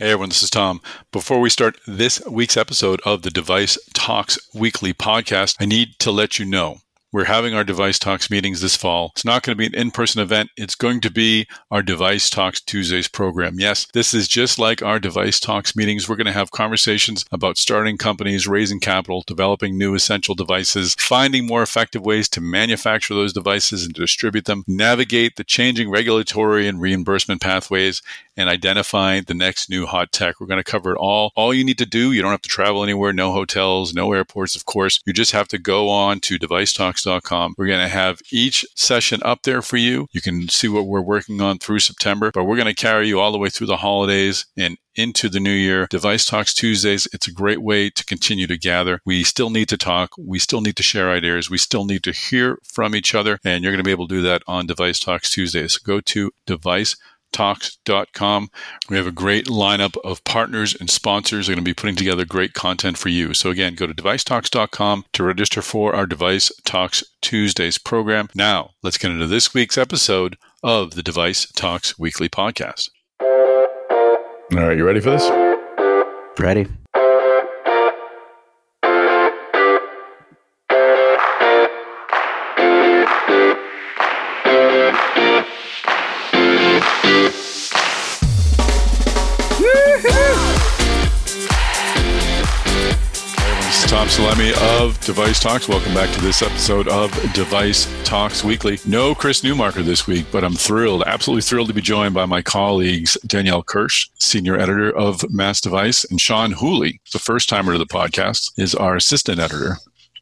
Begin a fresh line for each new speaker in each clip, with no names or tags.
Hey everyone, this is Tom. Before we start this week's episode of the Device Talks Weekly podcast, I need to let you know we're having our Device Talks meetings this fall. It's not going to be an in person event. It's going to be our Device Talks Tuesdays program. Yes, this is just like our Device Talks meetings. We're going to have conversations about starting companies, raising capital, developing new essential devices, finding more effective ways to manufacture those devices and distribute them, navigate the changing regulatory and reimbursement pathways, and identify the next new hot tech. We're going to cover it all. All you need to do, you don't have to travel anywhere, no hotels, no airports, of course. You just have to go on to devicetalks.com. We're going to have each session up there for you. You can see what we're working on through September, but we're going to carry you all the way through the holidays and into the new year. Device Talks Tuesdays, it's a great way to continue to gather. We still need to talk. We still need to share ideas. We still need to hear from each other. And you're going to be able to do that on Device Talks Tuesdays. Go to device talks.com. We have a great lineup of partners and sponsors are going to be putting together great content for you. So again, go to devicetalks.com to register for our Device Talks Tuesdays program. Now, let's get into this week's episode of the Device Talks Weekly podcast. All right, you ready for this?
Ready.
Tom Salemi of Device Talks. Welcome back to this episode of Device Talks Weekly. No Chris Newmarker this week, but I'm thrilled, absolutely thrilled to be joined by my colleagues Danielle Kirsh, senior editor of Mass Device, and Sean Whooley, the first timer to the podcast, is our assistant editor.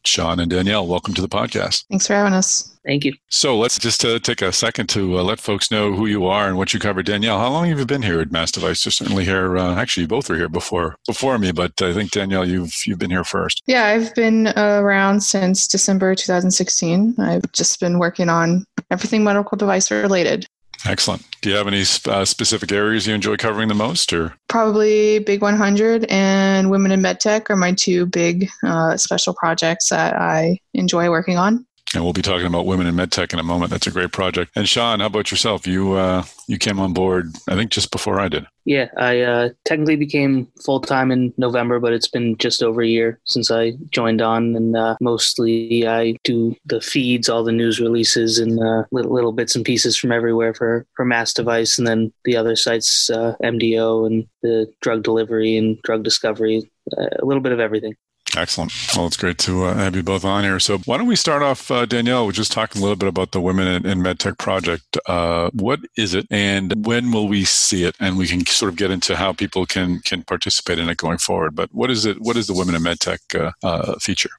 Sean and Danielle, welcome to the podcast.
Thanks for having us.
Thank you.
So let's just uh, take a second to uh, let folks know who you are and what you cover. Danielle, how long have you been here at Mass Device? You're certainly here. Uh, actually, you both were here before before me, but I think Danielle, you've you've been here first.
Yeah, I've been around since December 2016. I've just been working on everything medical device related.
Excellent. Do you have any uh, specific areas you enjoy covering the most, or
probably Big 100 and Women in MedTech are my two big uh, special projects that I enjoy working on?
And we'll be talking about women in medtech in a moment. That's a great project. And Sean, how about yourself? You uh, you came on board, I think, just before I did.
Yeah, I uh, technically became full time in November, but it's been just over a year since I joined on, and uh, mostly I do the feeds, all the news releases, and uh, little, little bits and pieces from everywhere for for Mass Device, and then the other sites, uh, MDO and the drug delivery and drug discovery, uh, a little bit of everything.
Excellent. Well, it's great to uh, have you both on here. So, why don't we start off, uh, Danielle, with just talking a little bit about the Women in, in MedTech project. Uh, what is it, and when will we see it? And we can sort of get into how people can can participate in it going forward. But what is it? What is the Women in MedTech uh, uh, feature?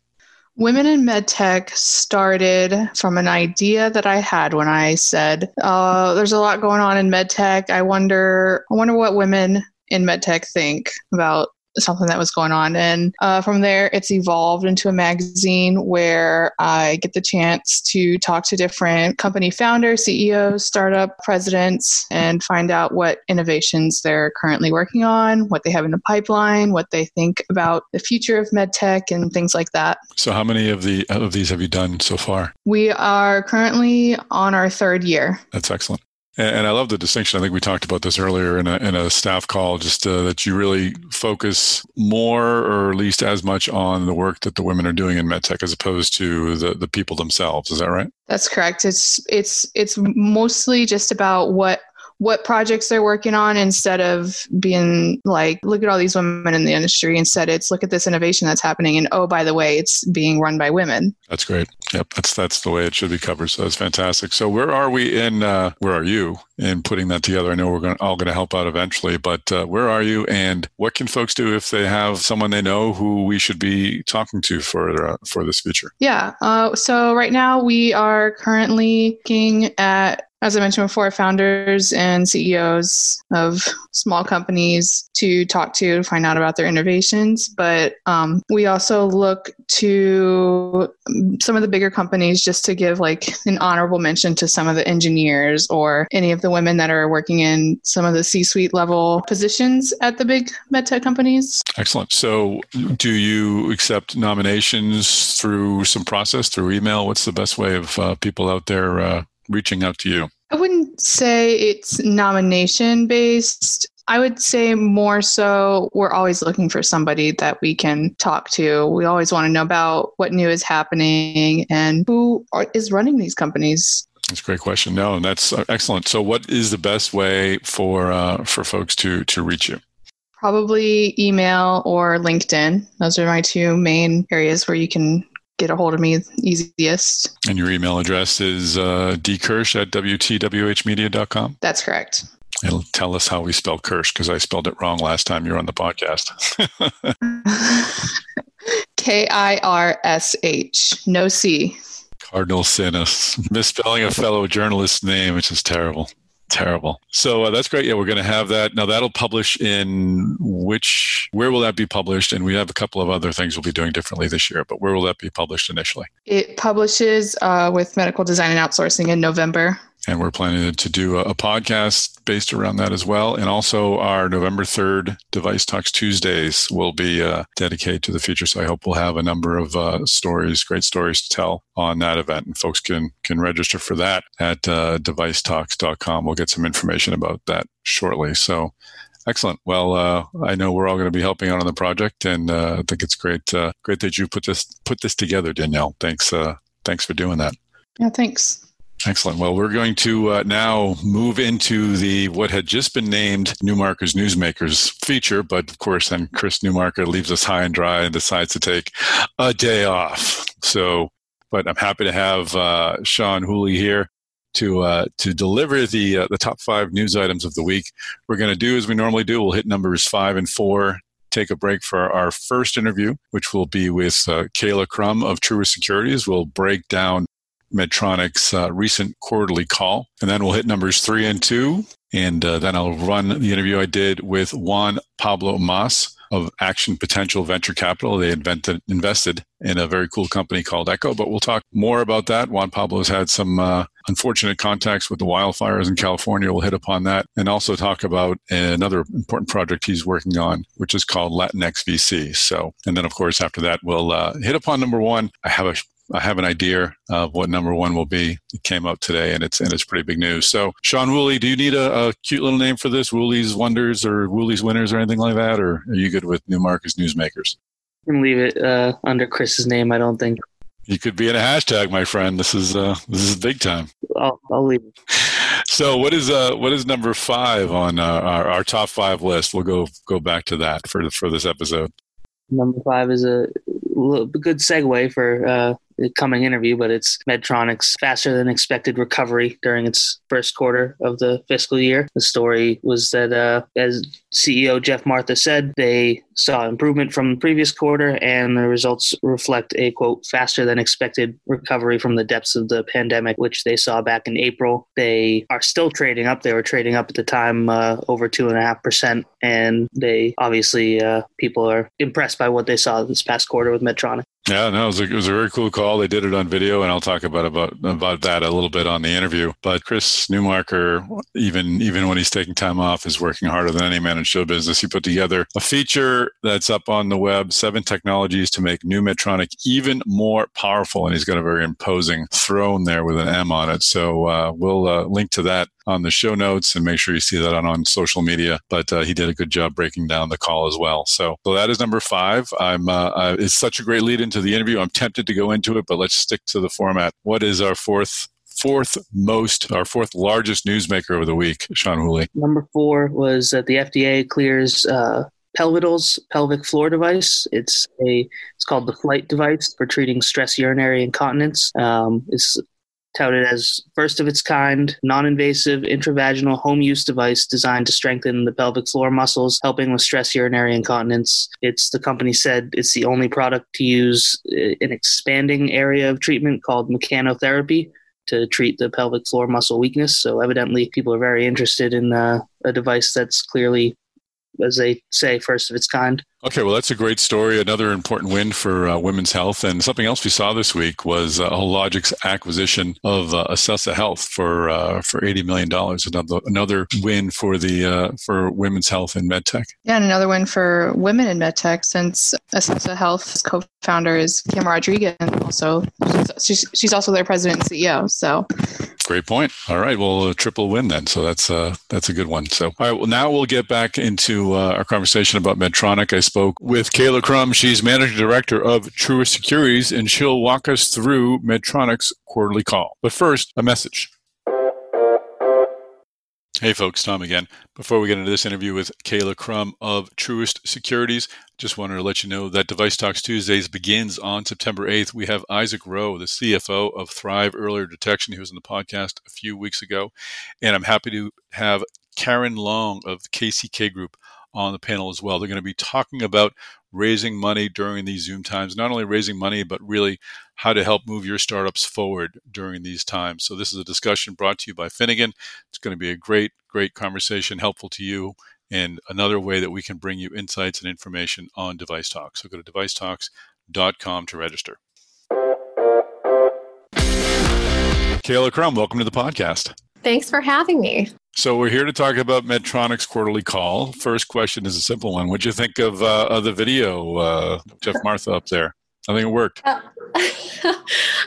Women in MedTech started from an idea that I had when I said, uh, "There's a lot going on in MedTech. I wonder, I wonder what women in MedTech think about something that was going on. And uh, from there, it's evolved into a magazine where I get the chance to talk to different company founders, CEOs, startup presidents, and find out what innovations they're currently working on, what they have in the pipeline, what they think about the future of medtech, and things like that.
So, how many of the of these have you done so far?
We are currently on our third year.
That's excellent. And I love the distinction. I think we talked about this earlier in a, in a staff call, just uh, that you really focus more or at least as much on the work that the women are doing in medtech as opposed to the, the people themselves. Is that right?
That's correct. It's it's it's mostly just about what what projects they're working on instead of being like, look at all these women in the industry. Instead, it's look at this innovation that's happening, and oh, by the way, it's being run by women.
That's great. Yep, that's that's the way it should be covered. So that's fantastic. So where are we in? Uh, where are you in putting that together? I know we're gonna, all going to help out eventually, but uh, where are you, and what can folks do if they have someone they know who we should be talking to for uh, for this feature?
Yeah. Uh, so right now we are currently looking at as I mentioned before, founders and CEOs of small companies to talk to, find out about their innovations. But um, we also look to some of the bigger companies just to give like an honorable mention to some of the engineers or any of the women that are working in some of the C suite level positions at the big medtech companies.
Excellent. So, do you accept nominations through some process, through email? What's the best way of uh, people out there? Uh reaching out to you?
I wouldn't say it's nomination based. I would say more so we're always looking for somebody that we can talk to. We always want to know about what new is happening and who are, is running these companies.
That's a great question. No, and that's uh, excellent. So, what is the best way for uh, for folks to to reach you?
Probably email or LinkedIn. Those are my two main areas where you can get a hold of me easiest.
And your email address is uh, dkirsh at wtwhmedia.com?
That's correct.
It'll tell us how we spell Kirsh because I spelled it wrong last time you were on the podcast.
K I R S H, no C.
Cardinal Sinus, misspelling a fellow journalist's name, which is terrible. Terrible. So uh, that's great. Yeah, we're going to have that. Now that'll publish in which, where will that be published? And we have a couple of other things we'll be doing differently this year, but where will that be published initially?
It publishes uh, with medical design and outsourcing in November
and we're planning to do a, podcast based around that as well. And also, our November 3rd Device Talks Tuesdays will be uh, dedicated to the future. So I hope we'll have a number of uh, stories, great stories to tell on that event. And folks can can register for that at uh, devicetalks.com. We'll get some information about that shortly. So Excellent. Well, uh, I know we're all going to be helping out on the project, and uh, I think it's great. Uh, great that you put this put this together, Danielle. Thanks. Uh, thanks for doing that.
Yeah. Thanks.
Excellent. Well, we're going to uh, now move into the what had just been named Newmarker's Newsmakers feature, but of course, then Chris Newmarker leaves us high and dry and decides to take a day off. So, but I'm happy to have uh, Sean Whooley here to uh, to deliver the uh, the top five news items of the week. We're going to do as we normally do. We'll hit numbers five and four. Take a break for our first interview, which will be with uh, Kaila Krum of Truist Securities. We'll break down Medtronic's uh, recent quarterly call. And then we'll hit numbers three and two. And uh, then I'll run the interview I did with Juan Pablo Mas of Action Potential Venture Capital. They invented, invested in a very cool company called Exo, but we'll talk more about that. Juan Pablo has had some uh, unfortunate contacts with the wildfires in California. We'll hit upon that and also talk about another important project he's working on, which is called Latinx VC. So, and then of course, after that, we'll uh, hit upon number one. I have a I have an idea of what number one will be. It came up today, and it's and it's pretty big news. So, Sean Whooley, do you need a, a cute little name for this? Whooley's Wonders or Whooley's Winners or anything like that, or are you good with Newmarker's Newsmakers?
You can leave it uh, under Chris's name. I don't think
you could be in a hashtag, my friend. This is uh, this is big time.
I'll, I'll leave it.
So, what is uh, what is number five on uh, our, our top five list? We'll go go back to that for for this episode.
Number five is a good segue for uh, coming interview, but it's Medtronic's faster than expected recovery during its first quarter of the fiscal year. The story was that, uh, as CEO Geoff Martha said, they saw improvement from the previous quarter, and the results reflect a quote faster than expected recovery from the depths of the pandemic, which they saw back in April. They are still trading up. They were trading up at the time uh, over two and a half percent, and they obviously uh, people are impressed by what they saw this past quarter with Medtronic.
Yeah, no, it was, a, it was a very cool call. They did it on video, and I'll talk about about about that a little bit on the interview. But Chris Newmarker, even even when he's taking time off, is working harder than any man show business. He put together a feature that's up on the web: seven technologies to make new Medtronic even more powerful. And he's got a very imposing throne there with an M on it. So uh, we'll uh, link to that on the show notes and make sure you see that on, on social media. But uh, he did a good job breaking down the call as well. So, so that is number five. I'm uh, uh, it's such a great lead into the interview. I'm tempted to go into it, but let's stick to the format. What is our fourth fourth most, our fourth largest newsmaker of the week, Sean Whooley?
Number four was that the FDA clears uh, Pelvital's pelvic floor device. It's a it's called the Flyte device for treating stress urinary incontinence. Um, it's touted as first of its kind, non invasive intravaginal home use device designed to strengthen the pelvic floor muscles, helping with stress urinary incontinence. It's the company said it's the only product to use uh, an expanding area of treatment called mechanotherapy to treat the pelvic floor muscle weakness. So, evidently, people are very interested in uh, a device that's clearly, as they say, first of its kind.
Okay, well, that's a great story. Another important win for uh, women's health. And something else we saw this week was uh, Hologic's acquisition of uh, Acessa Health for uh, for $80 million. Another, another win for the uh, for women's health in medtech.
Yeah, and another win for women in medtech since Acessa Health's co-founder is Kim Rodriguez. And Also, she's, she's also their president and CEO. So
Great point. All right, well, a triple win then. So that's uh, that's a good one. So all right, well, now we'll get back into uh, our conversation about Medtronic. I spoke with Kaila Krum. She's managing director of Truist Securities, and she'll walk us through Medtronic's quarterly call. But first, a message. Hey folks, Tom again. Before we get into this interview with Kaila Krum of Truist Securities, just wanted to let you know that Device Talks Tuesdays begins on September 8th. We have Isaac Ro, the CFO of Thrive Earlier Detection, He was in the podcast a few weeks ago. And I'm happy to have Karen Long of KCK Group on the panel as well. They're going to be talking about raising money during these Zoom times, not only raising money, but really how to help move your startups forward during these times. So, this is a discussion brought to you by Finnegan. It's going to be a great, great conversation, helpful to you, and another way that we can bring you insights and information on Device Talks. So, go to devicetalks.com to register. Kaila Krum, welcome to the podcast.
Thanks for having me.
So we're here to talk about Medtronic's quarterly call. First question is a simple one. What'd you think of, uh, of the video, uh, Geoff Martha up there? I think it worked. Uh,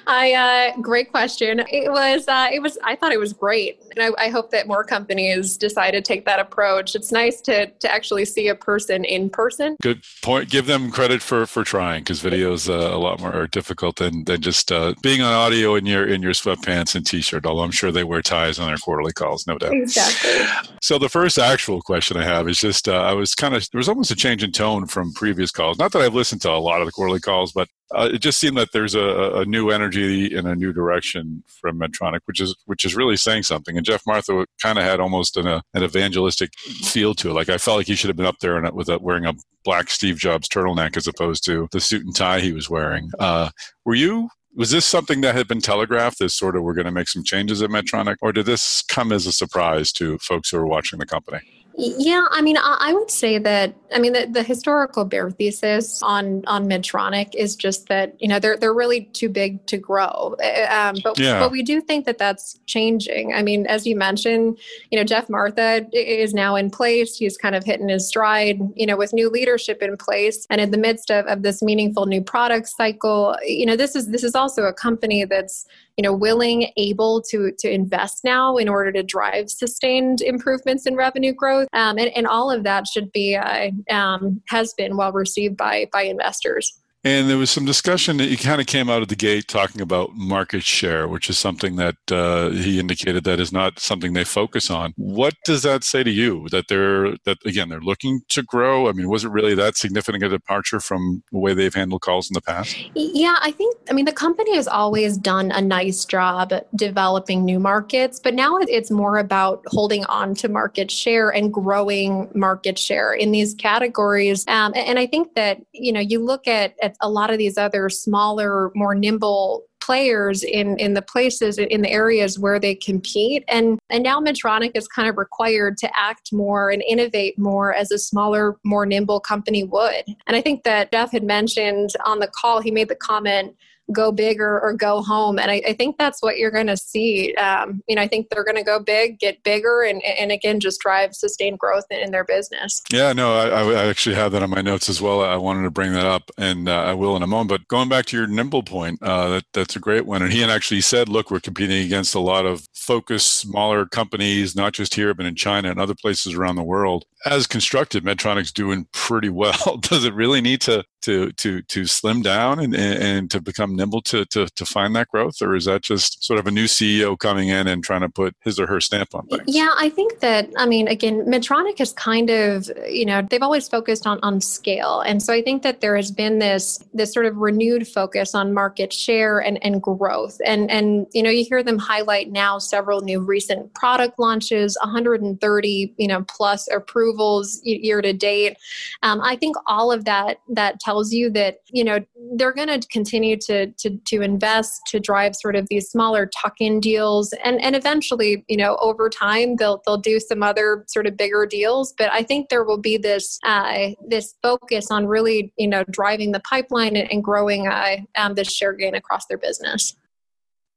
I uh, great question. It was uh, it was I thought it was great, and I, I, hope that more companies decide to take that approach. It's nice to to actually see a person in person.
Good point. Give them credit for for trying because videos uh, a lot more difficult than than just uh, being on audio in your in your sweatpants and t-shirt. Although I'm sure they wear ties on their quarterly calls, no doubt.
Exactly.
So the first actual question I have is just uh, I was kind of there was almost a change in tone from previous calls. Not that I've listened to a lot of the quarterly calls, but uh, it just seemed that there's a, a, new energy in a new direction from Medtronic, which is which is really saying something. And Geoff Martha kind of had almost an, an evangelistic feel to it. Like I felt like he should have been up there and with a, wearing a black Steve Jobs turtleneck as opposed to the suit and tie he was wearing. Uh, were you was this something that had been telegraphed as sort of we're going to make some changes at Medtronic, or did this come as a surprise to folks who are watching the company?
Yeah, I mean, I would say that. I mean, the, the historical bear thesis on on Medtronic is just that you know they're they're really too big to grow. Um, but yeah. but we do think that that's changing. I mean, as you mentioned, you know, Geoff Martha is now in place. He's kind of hitting his stride. You know, with new leadership in place, and in the midst of, of this meaningful new product cycle, you know, this is this is also a company that's you know willing able to to invest now in order to drive sustained improvements in revenue growth. Um, and, and all of that should be uh, um, has been well received by by investors
and there was some discussion that he kind of came out of the gate talking about market share, which is something that uh, he indicated that is not something they focus on. What does that say to you? That they're that again they're looking to grow. I mean, was it really that significant a departure from the way they've handled calls in the past?
Yeah, I think. I mean, the company has always done a nice job developing new markets, but now it's more about holding on to market share and growing market share in these categories. Um, and I think that you know you look at, at a lot of these other smaller, more nimble players in in the places in the areas where they compete. And and now Medtronic is kind of required to act more and innovate more as a smaller more nimble company would. And I think that Geoff had mentioned on the call he made the comment go big or, or go home. And I, I, think that's what you're going to see. Um, you know, I think they're going to go big, get bigger, and, and again, just drive sustained growth in, in their business.
Yeah, no, I, I, actually have that on my notes as well. I wanted to bring that up, and uh, I will in a moment. But going back to your nimble point, uh, that, that's a great one. And he actually said, look, we're competing against a lot of focused, smaller companies, not just here, but in China and other places around the world. As constructed, Medtronic's doing pretty well. Does it really need to to to to slim down and, and to become nimble to, to to find that growth? Or is that just sort of a new ceo coming in and trying to put his or her stamp on things?
Yeah i think that i mean again medtronic is kind of you know they've always focused on on scale. And so i think that there has been this this sort of renewed focus on market share and and growth. And and you know you hear them highlight now several new recent product launches 130 you know plus approvals year to date. Um, i think all of that that tells you that you know they're going to continue to to to invest to drive sort of these smaller tuck-in deals, and and eventually, you know, over time they'll they'll do some other sort of bigger deals. But I think there will be this uh, this focus on really you know driving the pipeline and, and growing uh, um, this share gain across their business.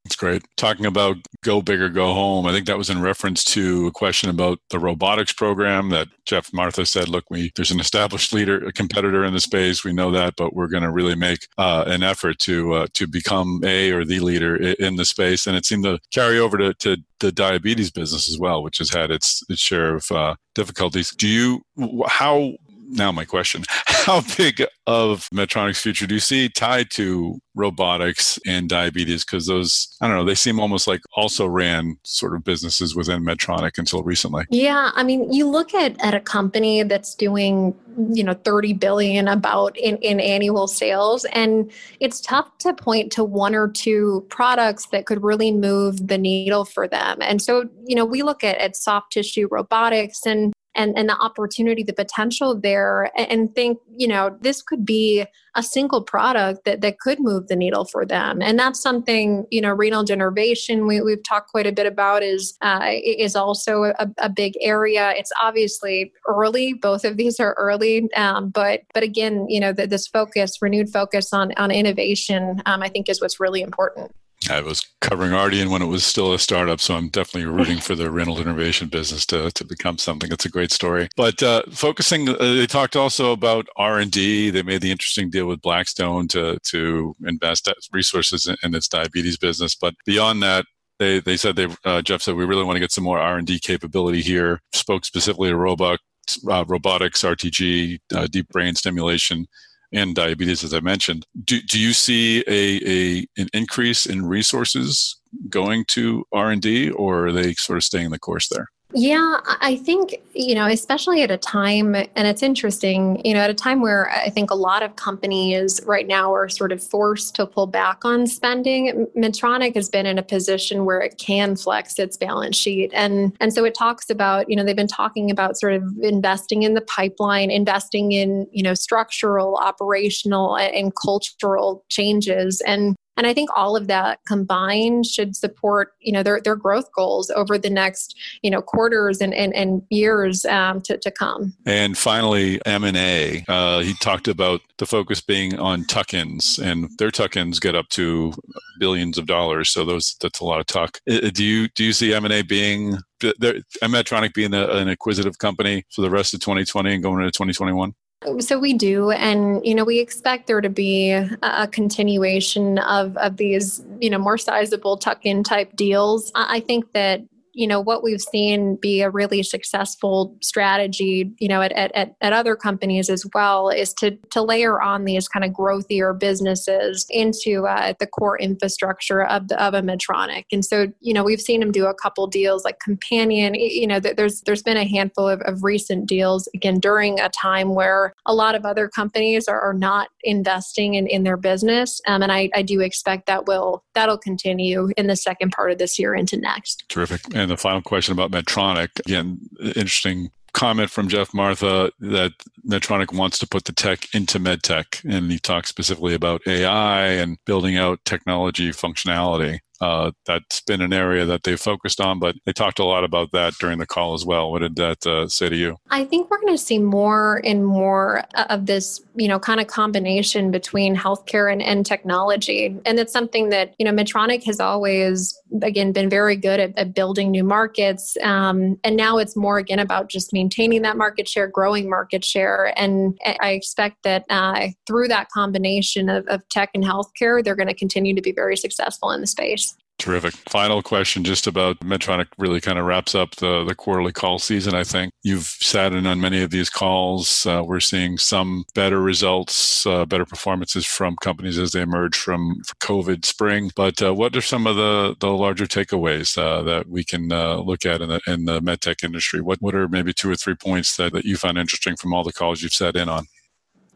That's great. Talking about go big or go home, I think that was in reference to a question about the robotics program that Geoff Martha said, look, we there's an established leader, a competitor in the space. We know that, but we're going to really make uh, an effort to uh, to become a or the leader in the space. And it seemed to carry over to, to the diabetes business as well, which has had its its share of uh, difficulties. Do you how now my question how big of medtronic's future do you see tied to robotics and diabetes? Because those i don't know they seem almost like also ran sort of businesses within medtronic until recently.
Yeah i mean you look at at a company that's doing you know 30 billion about in, in annual sales and it's tough to point to one or two products that could really move the needle for them. And so you know we look at, at soft tissue robotics and and, and the opportunity, the potential there, and think, you know, this could be a single product that, that could move the needle for them. And that's something, you know, renal denervation we, we've talked quite a bit about is uh, is also a, a, big area. It's obviously early. Both of these are early, um, but but again, you know, the, this focus, renewed focus on on innovation, um, I think is what's really important.
I was covering Ardian when it was still a startup, so I'm definitely rooting for the renal innovation business to, to become something. It's a great story. But uh, focusing, uh, they talked also about R and D. They made the interesting deal with Blackstone to to invest resources in, in its diabetes business. But beyond that, they they said they uh, Geoff said we really want to get some more R and D capability here. Spoke specifically to robot, uh, robotics, RTG, uh, deep brain stimulation and diabetes, as I mentioned. Do, do you see a, a an increase in resources going to R and D, or are they sort of staying the course there?
Yeah, I think, you know, especially at a time, and it's interesting, you know, at a time where I think a lot of companies right now are sort of forced to pull back on spending, Medtronic has been in a position where it can flex its balance sheet. And, and so it talks about, you know, they've been talking about sort of investing in the pipeline, investing in, you know, structural, operational, and cultural changes. And and I think all of that combined should support, you know, their, their growth goals over the next, you know, quarters and, and, and years um, to, to come.
And finally, M&A. Uh, he talked about the focus being on tuck-ins and their tuck-ins get up to billions of dollars. So those, that's a lot of tuck. Do you, do you see M&A being, Medtronic being a, an acquisitive company for the rest of 2020 and going into 2021?
So we do, and you know, we expect there to be a continuation of of these, you know, more sizable tuck-in type deals. I think that you know what we've seen be a really successful strategy you know at, at, at other companies as well is to to layer on these kind of growthier businesses into uh, the core infrastructure of the of a medtronic. And so you know we've seen them do a couple deals like companion. You know there's there's been a handful of, of recent deals again during a time where a lot of other companies are, are not investing in, in their business. Um, and I, I do expect that will that'll continue in the second part of this year into next.
Terrific. and the final question about Medtronic, again, interesting comment from Geoff Martha that Medtronic wants to put the tech into medtech, and he talks specifically about AI and building out technology functionality. Uh, that's been an area that they've focused on, but they talked a lot about that during the call as well. What did that uh, say to you?
I think we're going to see more and more of this, you know, kind of combination between healthcare and, and technology. And it's something that, you know, Medtronic has always, again, been very good at, at building new markets. Um, and now it's more, again, about just maintaining that market share, growing market share. And I expect that uh, through that combination of, of tech and healthcare, they're going to continue to be very successful in the space.
Terrific. Final question just about Medtronic really kind of wraps up the, the quarterly call season, I think. You've sat in on many of these calls. Uh, we're seeing some better results, uh, better performances from companies as they emerge from COVID spring. But uh, what are some of the, the larger takeaways uh, that we can uh, look at in the, in the medtech industry? What, what are maybe two or three points that, that you found interesting from all the calls you've sat in on?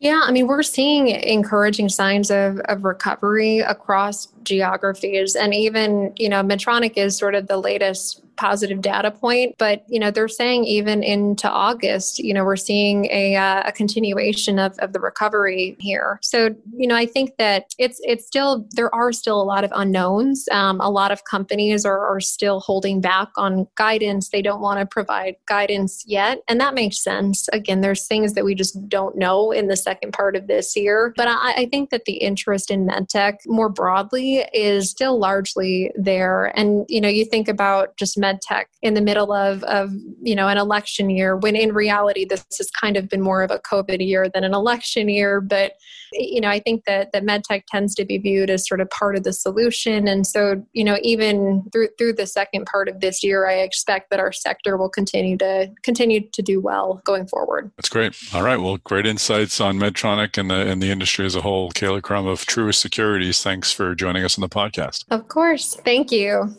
Yeah, I mean, we're seeing encouraging signs of, of recovery across geographies. And even, you know, Medtronic is sort of the latest positive data point. But you know, they're saying even into August, you know, we're seeing a, uh, a continuation of, of the recovery here. So you know, I think that it's it's still there are still a lot of unknowns. Um, a lot of companies are, are still holding back on guidance. They don't want to provide guidance yet, and that makes sense. Again, there's things that we just don't know in the second part of this year. But I, I think that the interest in medtech more broadly is still largely there. And you know, you think about just med tech in the middle of, of you know an election year when in reality this has kind of been more of a covid year than an election year. But you know i think that that med tech tends to be viewed as sort of part of the solution. And so you know even through through the second part of this year i expect that our sector will continue to continue to do well going forward.
That's great. All right. Well great insights on medtronic and the and the industry as a whole. Kaila krum of truist securities thanks for joining us on the podcast
of course thank you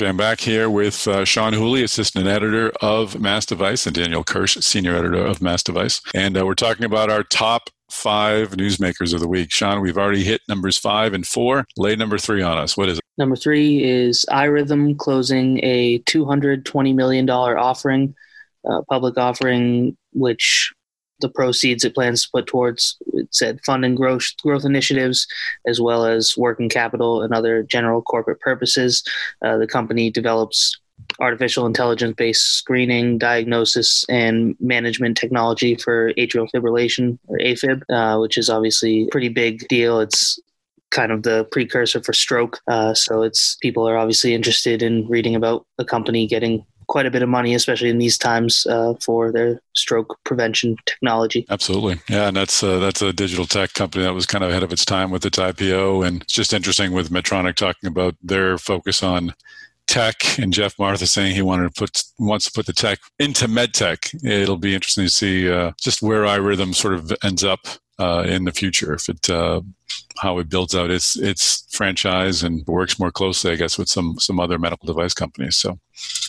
I'm back here with uh, Sean Whooley, assistant editor of Mass Device, and Daniel Kirsh, senior editor of Mass Device. And uh, we're talking about our top five newsmakers of the week. Sean, we've already hit numbers five and four. Lay number three on us. What is it?
Number three is iRhythm closing a $220 million offering, uh, public offering, which the proceeds it plans to put towards it said funding growth growth initiatives as well as working capital and other general corporate purposes. Uh, the company develops artificial intelligence based screening, diagnosis, and management technology for atrial fibrillation or AFib, uh, which is obviously a pretty big deal. It's kind of the precursor for stroke. Uh, so it's people are obviously interested in reading about a company getting quite a bit of money, especially in these times, uh, for their stroke prevention technology.
Absolutely, yeah, and that's uh, that's a digital tech company that was kind of ahead of its time with its IPO, and it's just interesting with Medtronic talking about their focus on tech and Geoff Martha saying he wanted to put wants to put the tech into med tech. It'll be interesting to see uh, just where iRhythm sort of ends up uh, in the future if it uh, how it builds out its its franchise and works more closely, I guess, with some some other medical device companies. So,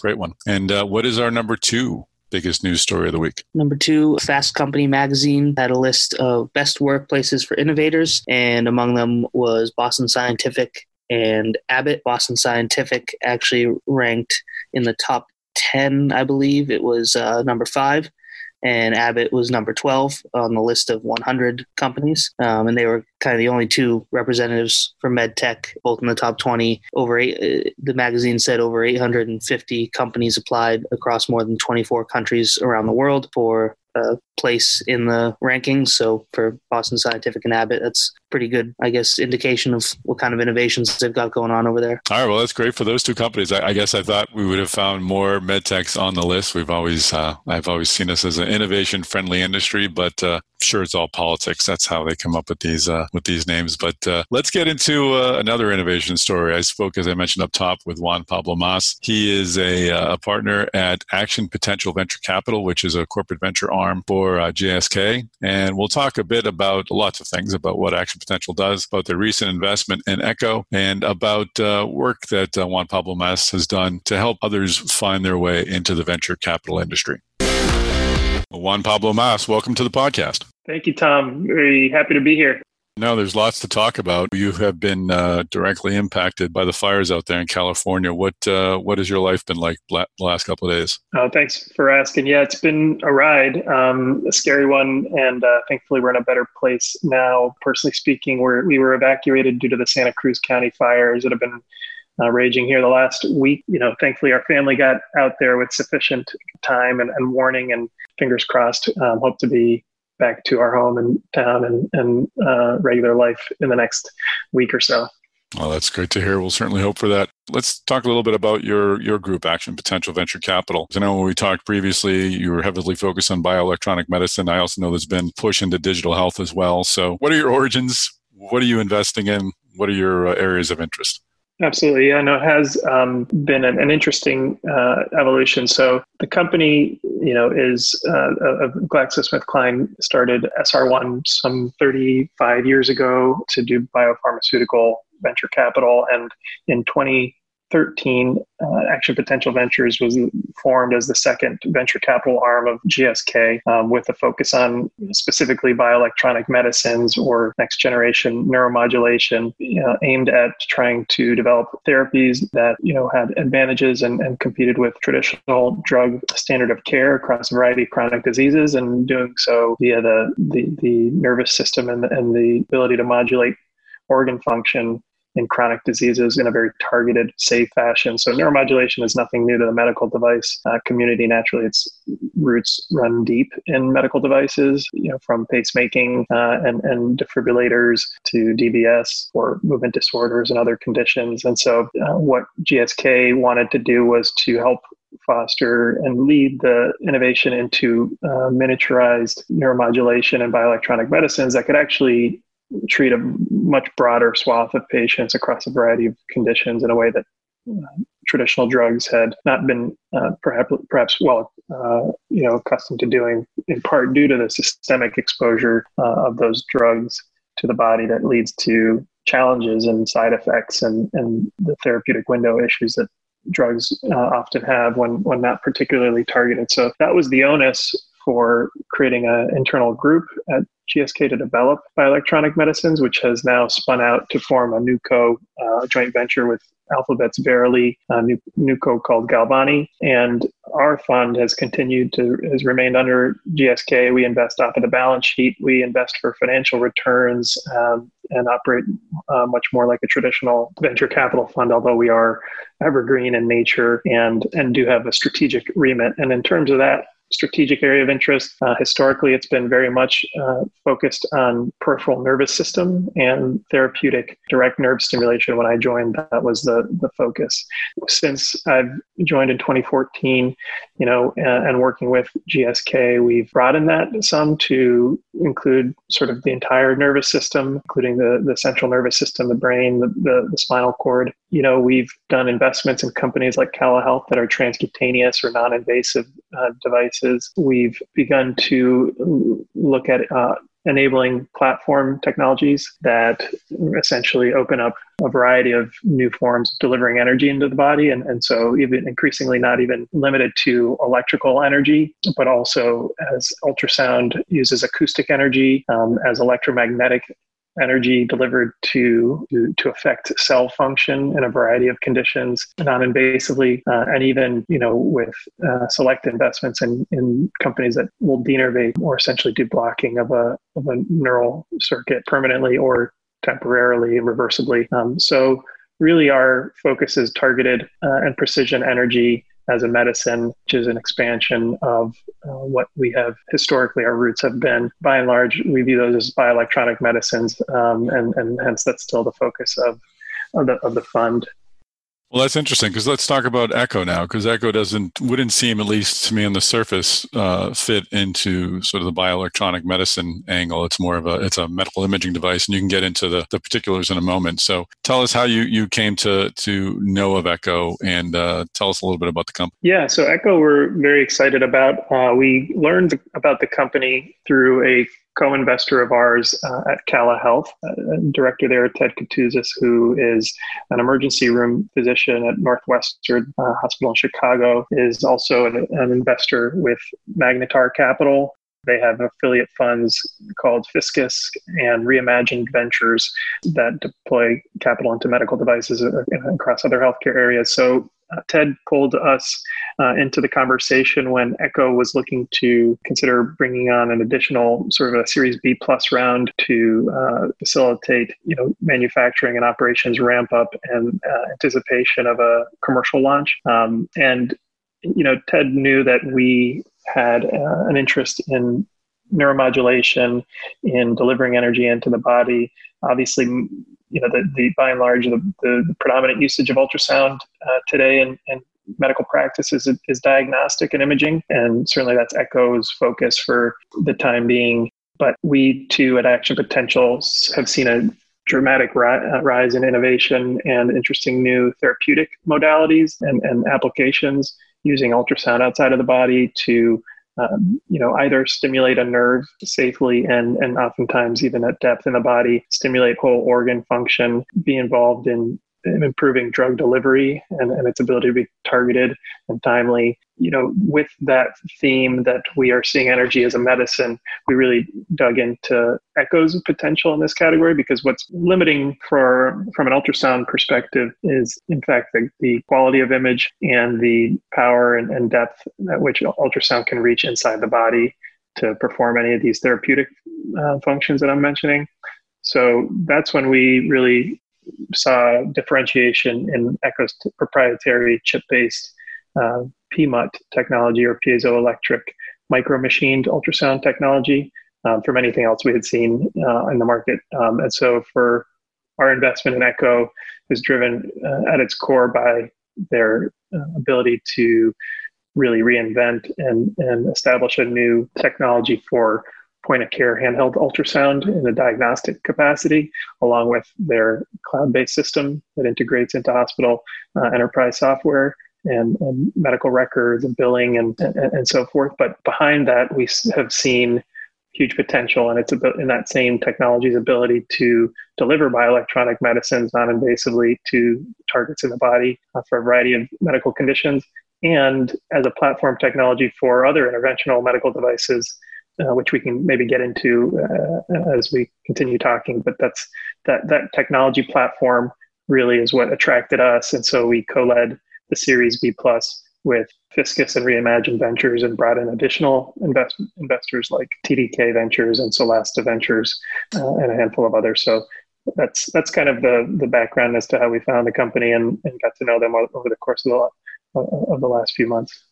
great one. And uh, what is our number two biggest news story of the week?
Number two, Fast Company magazine had a list of best workplaces for innovators, and among them was Boston Scientific and Abbott. Boston Scientific actually ranked in the top 10, I believe. It was uh, number five and Abbott was number 12 on the list of 100 companies. Um, and they were kind of the only two representatives for medtech, both in the top 20. Over eight, uh, the magazine said over 850 companies applied across more than 24 countries around the world for a place in the rankings. So for Boston Scientific and Abbott, that's pretty good, I guess, indication of what kind of innovations they've got going on over there.
All right, well, that's great for those two companies. I, I guess I thought we would have found more medtechs on the list. We've always, uh, I've always seen us as an innovation-friendly industry, but uh, sure, it's all politics. That's how they come up with these uh, with these names. But uh, let's get into uh, another innovation story. I spoke, as I mentioned up top, with Juan Pablo Mas. He is a, uh, a partner at Action Potential Venture Capital, which is a corporate venture arm for GSK, and we'll talk a bit about lots of things about what Action Potential does, about their recent investment in Exo, and about uh, work that uh, Juan Pablo Mas has done to help others find their way into the venture capital industry. Juan Pablo Mas, welcome to the podcast.
Thank you, Tom. Very happy to be here.
No, there's lots to talk about. You have been uh, directly impacted by the fires out there in California. What uh, what has your life been like the last couple of days?
Oh, thanks for asking. Yeah, it's been a ride, um, a scary one, and uh, thankfully we're in a better place now. Personally speaking, we we were evacuated due to the Santa Cruz County fires that have been uh, raging here the last week. You know, thankfully our family got out there with sufficient time and, and warning, and fingers crossed. Um, hope to be back to our home and town and, and uh, regular life in the next week or so.
Well, that's great to hear. We'll certainly hope for that. Let's talk a little bit about your your group, Action Potential Venture Capital. I know when we talked previously, you were heavily focused on bioelectronic medicine. I also know there's been push into digital health as well. So, what are your origins? What are you investing in? What are your uh, areas of interest?
Absolutely. Yeah, no, it has um, been an, an interesting uh, evolution. So the company, you know, is uh, GlaxoSmithKline started SR One some 35 years ago to do biopharmaceutical venture capital. And in 20 2013, uh, Action Potential Ventures was formed as the second venture capital arm of GSK um, with a focus on specifically bioelectronic medicines or next generation neuromodulation you know, aimed at trying to develop therapies that you know had advantages and, and competed with traditional drug standard of care across a variety of chronic diseases and doing so via the, the, the nervous system and the, and the ability to modulate organ function in chronic diseases in a very targeted, safe fashion. So neuromodulation is nothing new to the medical device uh, community. Naturally, its roots run deep in medical devices, you know, from pacemaking uh, and, and defibrillators to DBS or movement disorders and other conditions. And so uh, what GSK wanted to do was to help foster and lead the innovation into uh, miniaturized neuromodulation and bioelectronic medicines that could actually treat a much broader swath of patients across a variety of conditions in a way that uh, traditional drugs had not been uh, perhaps perhaps well uh, you know accustomed to doing in part due to the systemic exposure uh, of those drugs to the body that leads to challenges and side effects and, and the therapeutic window issues that drugs uh, often have when when not particularly targeted. So that was the onus for creating an internal group at GSK to develop bioelectronic medicines, which has now spun out to form a new co uh, joint venture with Alphabet's Verily, a new, new co called Galvani. And our fund has continued to, has remained under GSK. We invest off of the balance sheet. We invest for financial returns um, and operate uh, much more like a traditional venture capital fund, although we are evergreen in nature and, and do have a strategic remit. And in terms of that, strategic area of interest. Uh, historically, it's been very much uh, focused on peripheral nervous system and therapeutic direct nerve stimulation. When I joined, that was the, the focus. Since I've joined in 2014, you know, uh, and working with GSK, we've broadened that some to include sort of the entire nervous system, including the, the central nervous system, the brain, the, the, the spinal cord. You know, we've done investments in companies like Cala Health that are transcutaneous or non-invasive uh, devices. We've begun to look at uh, enabling platform technologies that essentially open up a variety of new forms of delivering energy into the body. And, and so, even increasingly, not even limited to electrical energy, but also as ultrasound uses acoustic energy, um, as electromagnetic energy delivered to to affect cell function in a variety of conditions non-invasively uh, and even you know with uh, select investments in, in companies that will denervate or essentially do blocking of a of a neural circuit permanently or temporarily reversibly um, so really our focus is targeted uh, and precision energy as a medicine, which is an expansion of uh, what we have historically our roots have been. By and large, we view those as bioelectronic medicines, um, and, and hence that's still the focus of, of, the, of the fund.
Well, that's interesting because let's talk about Exo now, because Exo doesn't wouldn't seem, at least to me on the surface, uh, fit into sort of the bioelectronic medicine angle. It's more of a it's a medical imaging device, and you can get into the, the particulars in a moment. So, tell us how you you came to to know of Exo, and uh, tell us a little bit about the company.
Yeah, so Exo, we're very excited about. Uh, we learned about the company through a co-investor of ours uh, at Cala Health, uh, director there, Ted Katouzis, who is an emergency room physician at Northwestern uh, Hospital in Chicago, is also an, an, investor with Magnetar Capital. They have affiliate funds called Fiscus and Reimagined Ventures that deploy capital into medical devices uh, across other healthcare areas. So uh, Ted pulled us uh, into the conversation when Exo was looking to consider bringing on an additional sort of a Series B plus round to uh, facilitate, you know, manufacturing and operations ramp up and uh, anticipation of a commercial launch. Um, and you know, Ted knew that we had uh, an interest in neuromodulation, in delivering energy into the body. Obviously, you know, the, the by and large, the, the, predominant usage of ultrasound uh, today in, in medical practice is, is diagnostic and imaging. And certainly that's Exo's focus for the time being. But we too at Action Potential have seen a dramatic uh, rise in innovation and interesting new therapeutic modalities and, and applications using ultrasound outside of the body to um, you know, either stimulate a nerve safely and, and oftentimes even at depth in the body, stimulate whole organ function, be involved in improving drug delivery and, and its ability to be targeted and timely. You know, with that theme that we are seeing energy as a medicine, we really dug into echoes of potential in this category because what's limiting for from an ultrasound perspective is in fact the, the quality of image and the power and, and depth at which ultrasound can reach inside the body to perform any of these therapeutic uh, functions that I'm mentioning. So that's when we really saw differentiation in Exo's proprietary chip-based uh, PMUT technology or piezoelectric micro-machined ultrasound technology um, from anything else we had seen uh, in the market. Um, and so for our investment in Exo is driven uh, at its core by their uh, ability to really reinvent and, and establish a new technology for point of care handheld ultrasound in the diagnostic capacity, along with their cloud based system that integrates into hospital uh, enterprise software. And, and, medical records and billing and, and, and so forth. But behind that, we have seen huge potential and it's about in that same technology's ability to deliver bioelectronic medicines non-invasively to targets in the body uh, for a variety of medical conditions and as a platform technology for other interventional medical devices uh, which we can maybe get into uh, as we continue talking. But that's that that technology platform really is what attracted us, and so we co-led the Series B plus with Fiscus and Reimagine Ventures, and brought in additional invest- investors like TDK Ventures and Solasta Ventures, uh, and a handful of others. So that's that's kind of the the background as to how we found the company and, and got to know them over the course of the of the last few months.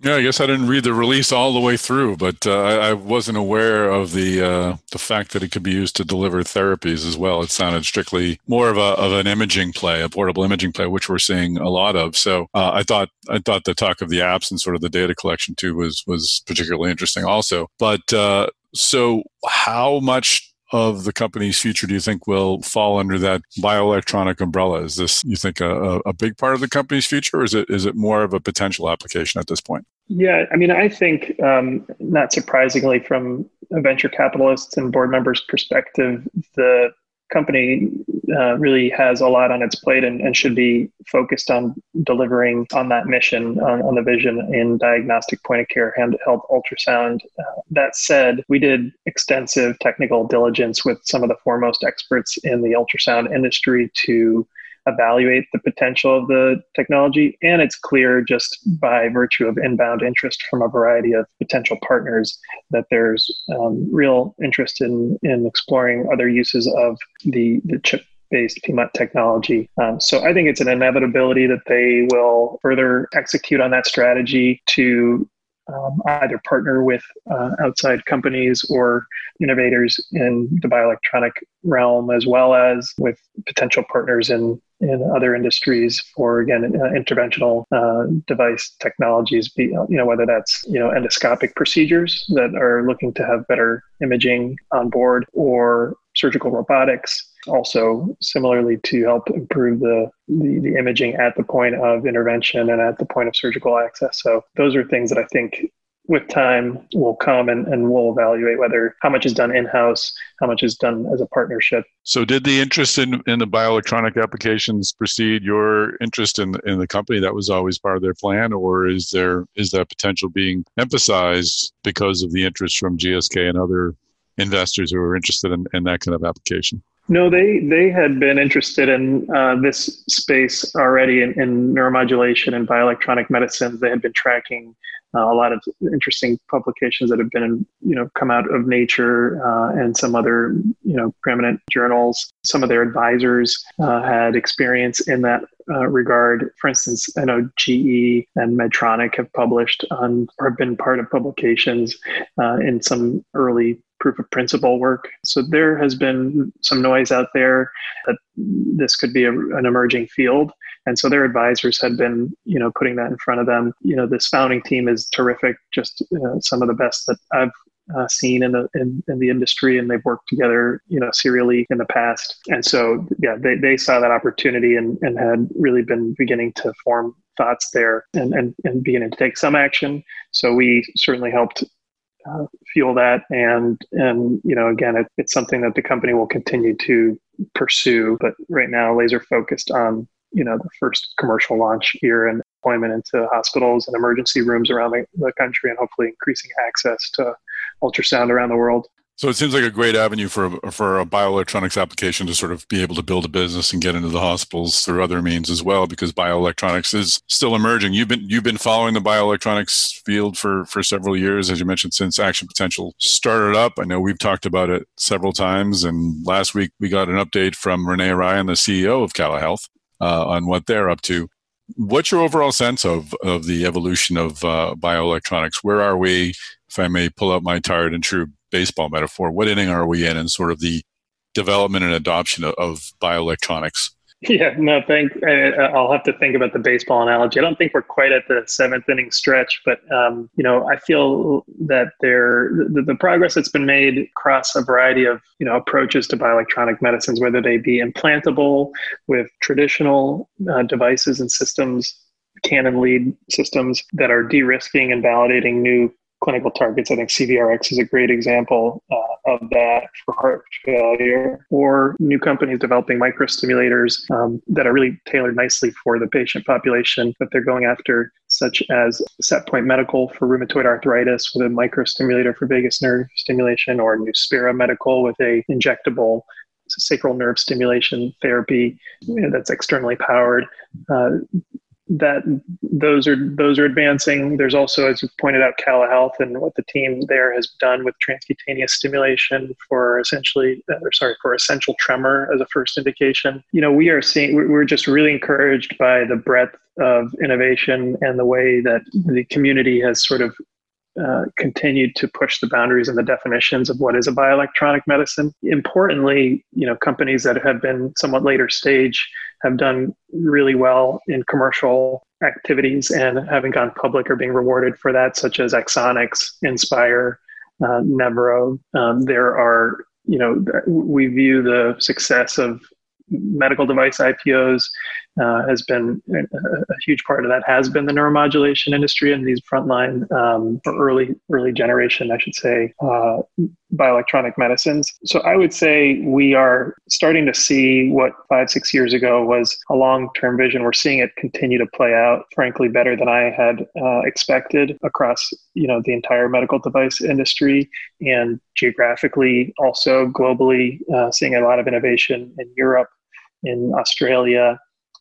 Yeah, I guess I didn't read the release all the way through, but uh, I, wasn't aware of the uh, the fact that it could be used to deliver therapies as well. It sounded strictly more of a of an imaging play, a portable imaging play, which we're seeing a lot of. So uh, I thought I thought the talk of the apps and sort of the data collection too was was particularly interesting, also. But uh, so how much of the company's future do you think will fall under that bioelectronic umbrella? Is this, you think, a, a big part of the company's future, or is it is it more of a potential application at this point?
Yeah, I mean, I think um, not surprisingly, from a venture capitalists and board members' perspective, the company uh, really has a lot on its plate and, and, should be focused on delivering on that mission, on, on the vision in diagnostic point of care handheld ultrasound. Uh, that said, we did extensive technical diligence with some of the foremost experts in the ultrasound industry to evaluate the potential of the technology. And it's clear just by virtue of inbound interest from a variety of potential partners that there's um, real interest in, in exploring other uses of the, the chip based PMUT technology. Um, so I think it's an inevitability that they will further execute on that strategy to um, either partner with uh, outside companies or innovators in the bioelectronic realm, as well as with potential partners in in other industries for again uh, interventional uh, device technologies be you know whether that's you know endoscopic procedures that are looking to have better imaging on board or surgical robotics also similarly to help improve the, the, the imaging at the point of intervention and at the point of surgical access. So those are things that i think with time will come and, and we'll evaluate whether how much is done in-house how much is done as a partnership.
So did the interest in, in the bioelectronic applications precede your interest in, in the company that was always part of their plan or is there is that potential being emphasized because of the interest from gsk and other investors who are interested in, in that kind of application
no, they they had been interested in uh, this space already in, in, neuromodulation and bioelectronic medicines. They had been tracking uh, a lot of interesting publications that have been, you know, come out of Nature uh, and some other, you know, preeminent journals. Some of their advisors uh, had experience in that uh, regard. For instance, I know GE and Medtronic have published on or have been part of publications uh, in some early proof of principle work. So there has been some noise out there that this could be a, an emerging field. And so their advisors had been, you know, putting that in front of them. You know, this founding team is terrific, just uh, some of the best that I've uh, seen in the in, in the industry, and they've worked together, you know, serially in the past. And so, yeah, they, they saw that opportunity and, and had really been beginning to form thoughts there and, and, and beginning to take some action. So we certainly helped uh, fuel that. And and you know, again, it, it's something that the company will continue to pursue. But right now, laser focused on you know the first commercial launch here and deployment into hospitals and emergency rooms around the, the country, and hopefully increasing access to ultrasound around the world.
So it seems like a great avenue for for a bioelectronics application to sort of be able to build a business and get into the hospitals through other means as well, because bioelectronics is still emerging. You've been you've been following the bioelectronics field for for several years, as you mentioned, since Action Potential started up. I know we've talked about it several times, and last week we got an update from Renee Ryan, the CEO of Cala Health, uh, on what they're up to. What's your overall sense of of the evolution of uh, bioelectronics? Where are we? If I may pull out my tired and true baseball metaphor, what inning are we in in sort of the development and adoption of, of bioelectronics?
Yeah, no, thank. I'll have to think about the baseball analogy. I don't think we're quite at the seventh inning stretch, but um, you know, I feel that there the, the, progress that's been made across a variety of you know approaches to bioelectronic medicines, whether they be implantable with traditional uh, devices and systems, Canon lead systems that are de-risking and validating new clinical targets. I think CVRX is a great example uh, of that for heart failure, or new companies developing microstimulators um, that are really tailored nicely for the patient population that they're going after, such as Setpoint Medical for rheumatoid arthritis with a microstimulator for vagus nerve stimulation, or Neuspera Medical with a injectable sacral nerve stimulation therapy that's externally powered. Uh, that those are those are advancing. There's also, as you pointed out, Cala Health and what the team there has done with transcutaneous stimulation for essentially, uh, or sorry, for essential tremor as a first indication. You know, we are seeing we're just really encouraged by the breadth of innovation and the way that the community has sort of uh, continued to push the boundaries and the definitions of what is a bioelectronic medicine. Importantly, you know, companies that have been somewhat later stage have done really well in commercial activities and having gone public are being rewarded for that, such as Axonics, Inspire, uh, Nevro. Um, there are, you know, we view the success of medical device IPOs uh, has been a, a, huge part of that has been the neuromodulation industry and these frontline um, early early generation, I should say, uh, bioelectronic medicines. So I would say we are starting to see what five six years ago was a long term vision. We're seeing it continue to play out, frankly, better than I had uh, expected across you know the entire medical device industry and geographically also globally, uh, seeing a lot of innovation in Europe in Australia,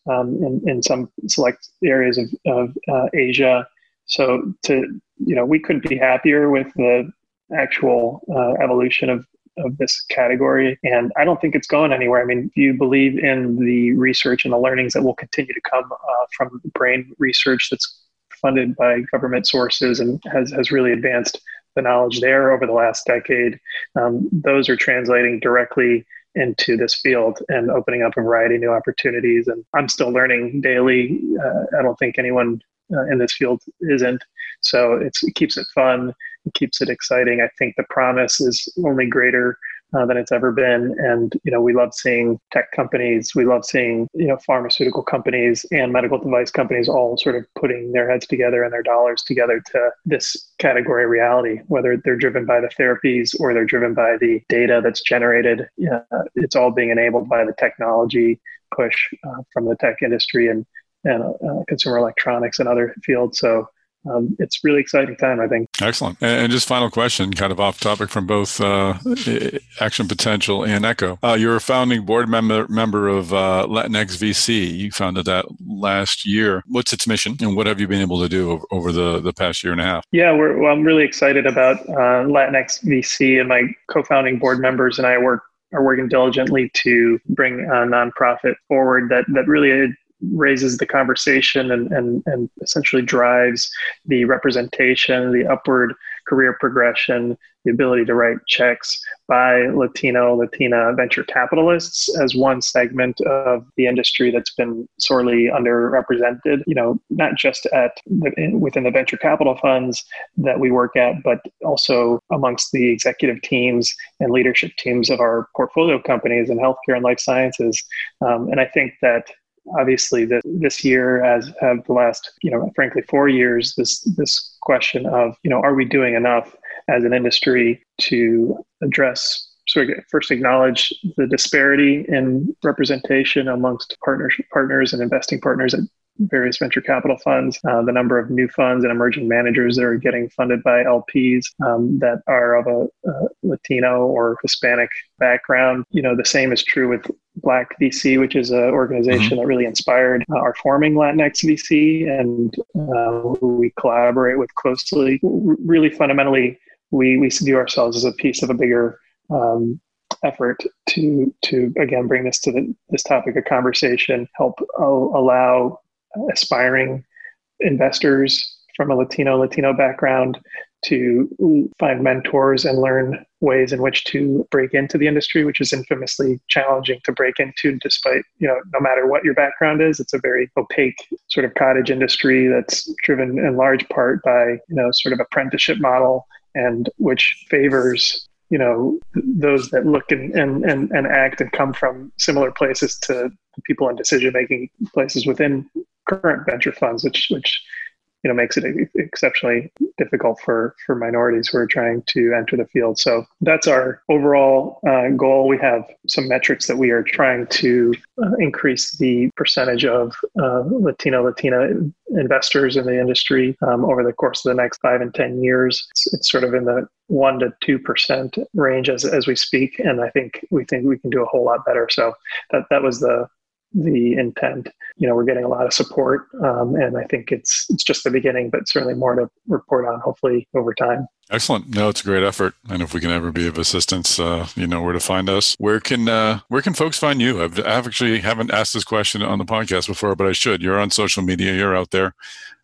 um, in, in some select areas of, of uh, Asia. So to you know, we couldn't be happier with the actual uh, evolution of of this category, and I don't think it's going anywhere. I mean, if you believe in the research and the learnings that will continue to come uh, from brain research that's funded by government sources and has has really advanced the knowledge there over the last decade, um, those are translating directly into this field and opening up a variety of new opportunities. And I'm still learning daily. Uh, I don't think anyone uh, in this field isn't. So it keeps it fun, it keeps it exciting. I think the promise is only greater uh, than it's ever been. And you know, we love seeing tech companies, we love seeing you know pharmaceutical companies and medical device companies all sort of putting their heads together and their dollars together to this category reality. Whether they're driven by the therapies or they're driven by the data that's generated, know, it's all being enabled by the technology push uh, from the tech industry and and uh, consumer electronics and other fields. So um, it's really exciting time, I think.
Excellent. And just final question, kind of off topic from both uh, Action Potential and Exo. Uh, you're a founding board member member of uh, Latinx VC. You founded that last year. What's its mission, and what have you been able to do over, over the, the past year and a half?
Yeah, well, I'm really excited about uh, Latinx VC, and my co-founding board members and I work are working diligently to bring a nonprofit forward that that really raises the conversation and, and, and essentially drives the representation, the upward career progression, the ability to write checks by Latino, Latina venture capitalists as one segment of the industry that's been sorely underrepresented. You know, not just at within the venture capital funds that we work at, but also amongst the executive teams and leadership teams of our portfolio companies in healthcare and life sciences. Um, and I think that obviously that this year as have the last you know frankly four years this this question of you know are we doing enough as an industry to address so first acknowledge the disparity in representation amongst partners, partners and investing partners at various venture capital funds, uh, the number of new funds and emerging managers that are getting funded by LPs um, that are of a, a, Latino or Hispanic background. You know, the same is true with Black VC, which is an organization mm-hmm. that really inspired uh, our forming Latinx VC and uh, who we collaborate with closely. R- really fundamentally, we, we view ourselves as a piece of a bigger um, effort to to again bring this to the, this topic of conversation, help uh, allow aspiring investors from a Latino Latino background to find mentors and learn ways in which to break into the industry, which is infamously challenging to break into despite, you know, no matter what your background is. It's a very opaque sort of cottage industry that's driven in large part by, you know, sort of apprenticeship model and which favors you know those that look and, and, and, and act and come from similar places to people in decision making places within current venture funds which which you know makes it exceptionally difficult for for minorities who are trying to enter the field. So that's our overall uh, goal. We have some metrics that we are trying to uh, increase the percentage of uh, Latino Latina investors in the industry um, over the course of the next five and ten years. It's, it's sort of in the one to two percent range as as we speak, and I think we think we can do a whole lot better. So that that was the the intent. You know, we're getting a lot of support, um, and I think it's it's just the beginning, but certainly more to report on. Hopefully, over time.
Excellent. No, it's a great effort, and if we can ever be of assistance, uh, you know where to find us. Where can uh, where can folks find you? I've, I've actually haven't asked this question on the podcast before, but I should. You're on social media. You're out there.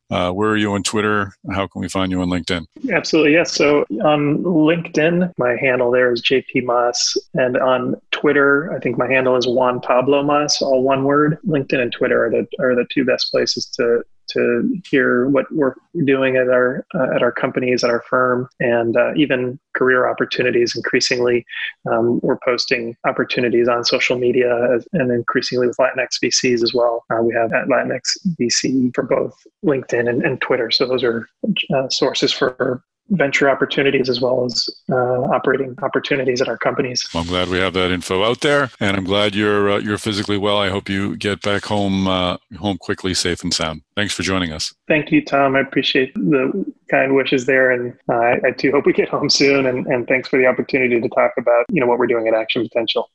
Uh, where are you on Twitter? How can we find you on LinkedIn?
Absolutely, yes. So on LinkedIn, my handle there is JP Mas. and on Twitter, I think my handle is Juan Pablo Mas, all one word. LinkedIn and Twitter are the are the two best places to to hear what we're doing at our uh, at our companies, at our firm, and uh, even career opportunities. Increasingly, um, we're posting opportunities on social media, and increasingly with Latinx VCs as well. Uh, we have at Latinx VC for both LinkedIn and, and Twitter. So those are uh, sources for venture opportunities as well as uh, operating opportunities at our companies.
Well, I'm glad we have that info out there, and I'm glad you're uh, you're physically well. I hope you get back home uh, home quickly, safe and sound. Thanks for joining us.
Thank you, Tom. I appreciate the kind wishes there, and uh, I, I too hope we get home soon. And, and thanks for the opportunity to talk about you know what we're doing at Action Potential.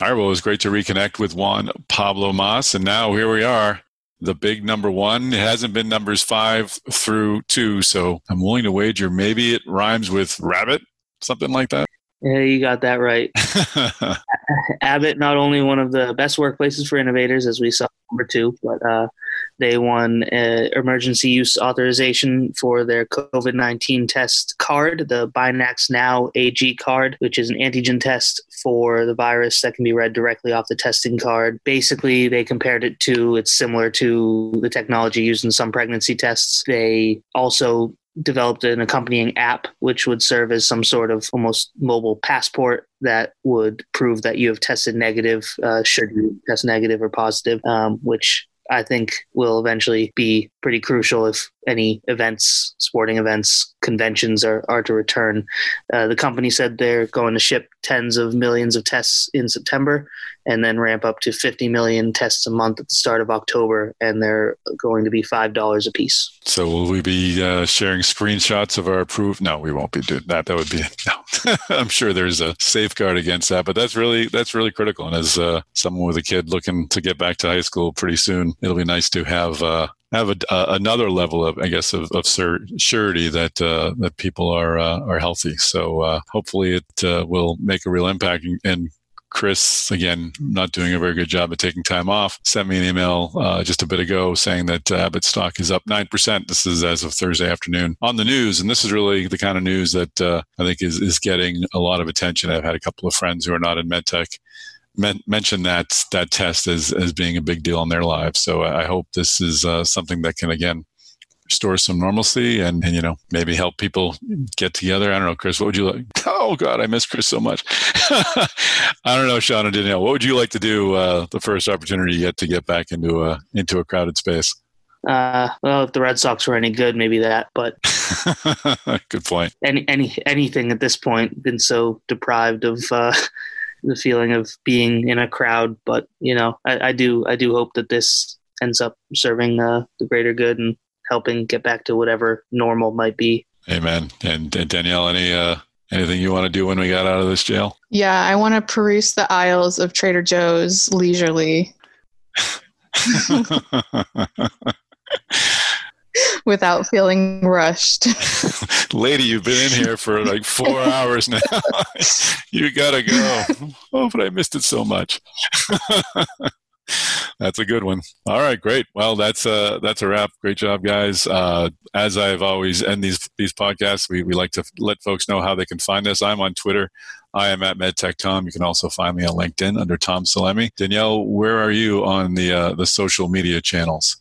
All right, well, it was great to reconnect with Juan Pablo Mas, and now here we are the big number one. It hasn't been numbers five through two, so I'm willing to wager maybe it rhymes with rabbit, something like that.
Yeah, you got that right. Abbott, not only one of the best workplaces for innovators, as we saw number two, but uh, they won uh, emergency use authorization for their COVID 19 test card, the BinaxNOW AG card, which is an antigen test for the virus that can be read directly off the testing card. Basically, they compared it to it's similar to the technology used in some pregnancy tests. They also developed an accompanying app which would serve as some sort of almost mobile passport that would prove that you have tested negative uh, should you test negative or positive um, which I think will eventually be pretty crucial if any events, sporting events, conventions are, are to return. Uh, the company said they're going to ship tens of millions of tests in September and then ramp up to 50 million tests a month at the start of October, and they're going to be $5 a piece.
So, will we be uh, sharing screenshots of our approved? No, we won't be doing that. That would be, no. I'm sure there's a safeguard against that, but that's really, that's really critical. And as uh, someone with a kid looking to get back to high school pretty soon, it'll be nice to have uh, have a, uh, another level of, I guess, of, of surety that uh, that people are uh, are healthy. So uh, hopefully, it uh, will make a real impact. And Chris, again, not doing a very good job of taking time off, sent me an email uh, just a bit ago saying that Abbott stock is up 9%. This is as of Thursday afternoon on the news. And this is really the kind of news that uh, I think is, is getting a lot of attention. I've had a couple of friends who are not in medtech men- mention that that test as as being a big deal in their lives. So I hope this is uh, something that can again restore some normalcy and, and you know maybe help people get together. I don't know, Chris. What would you like? Oh God, I miss Chris so much. I don't know, Sean and Danielle. What would you like to do uh, the first opportunity you get to get back into a into a crowded space?
Uh, well, if the Red Sox were any good, maybe that. But
good point.
Any any anything at this point been so deprived of uh, the feeling of being in a crowd. But you know, I, I do I do hope that this ends up serving uh, the greater good and helping get back to whatever normal might be.
Amen. And, and Danielle, any uh, anything you want to do when we got out of this jail?
Yeah, I want to peruse the aisles of Trader Joe's leisurely. without feeling rushed.
Lady, you've been in here for like four hours now. you gotta go. Oh, but I missed it so much. that's a good one. All right, great. Well, that's a that's a wrap. Great job, guys. Uh, as I've always end these these podcasts, we, we like to let folks know how they can find us. I'm on Twitter. I am at MedTechTom. You can also find me on LinkedIn under Tom Salemi. Danielle, where are you on the uh, the social media channels?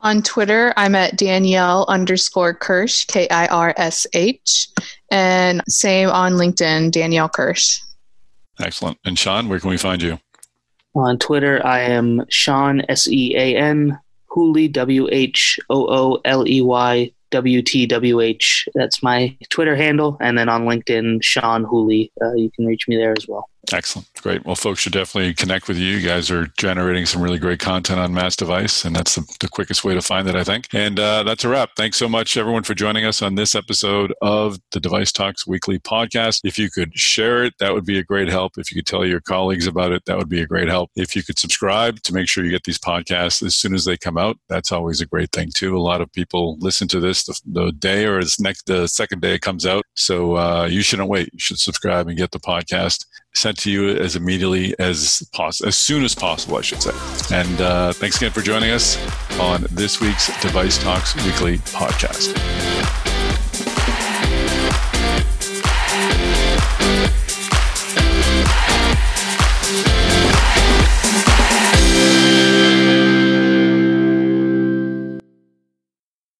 On Twitter, I'm at Danielle underscore Kirsh, K I R S H. And same on LinkedIn, Danielle Kirsh.
Excellent. And Sean, where can we find you?
On Twitter, I am Sean, S E A N, Whooley, W H O O L E Y WTWH. That's my Twitter handle. And then on LinkedIn, Sean Whooley. Uh, you can reach me there as well.
Excellent. Great. Well, folks should definitely connect with you. You guys are generating some really great content on MassDevice, and that's the, the quickest way to find it, I think. And uh, that's a wrap. Thanks so much, everyone, for joining us on this episode of the DeviceTalks Weekly podcast. If you could share it, that would be a great help. If you could tell your colleagues about it, that would be a great help. If you could subscribe to make sure you get these podcasts as soon as they come out, that's always a great thing, too. A lot of people listen to this the, the day or the next, the second day it comes out. So uh, you shouldn't wait. You should subscribe and get the podcast sent to you as immediately as possible, as soon as possible, I should say. And uh, thanks again for joining us on this week's DeviceTalks Weekly podcast.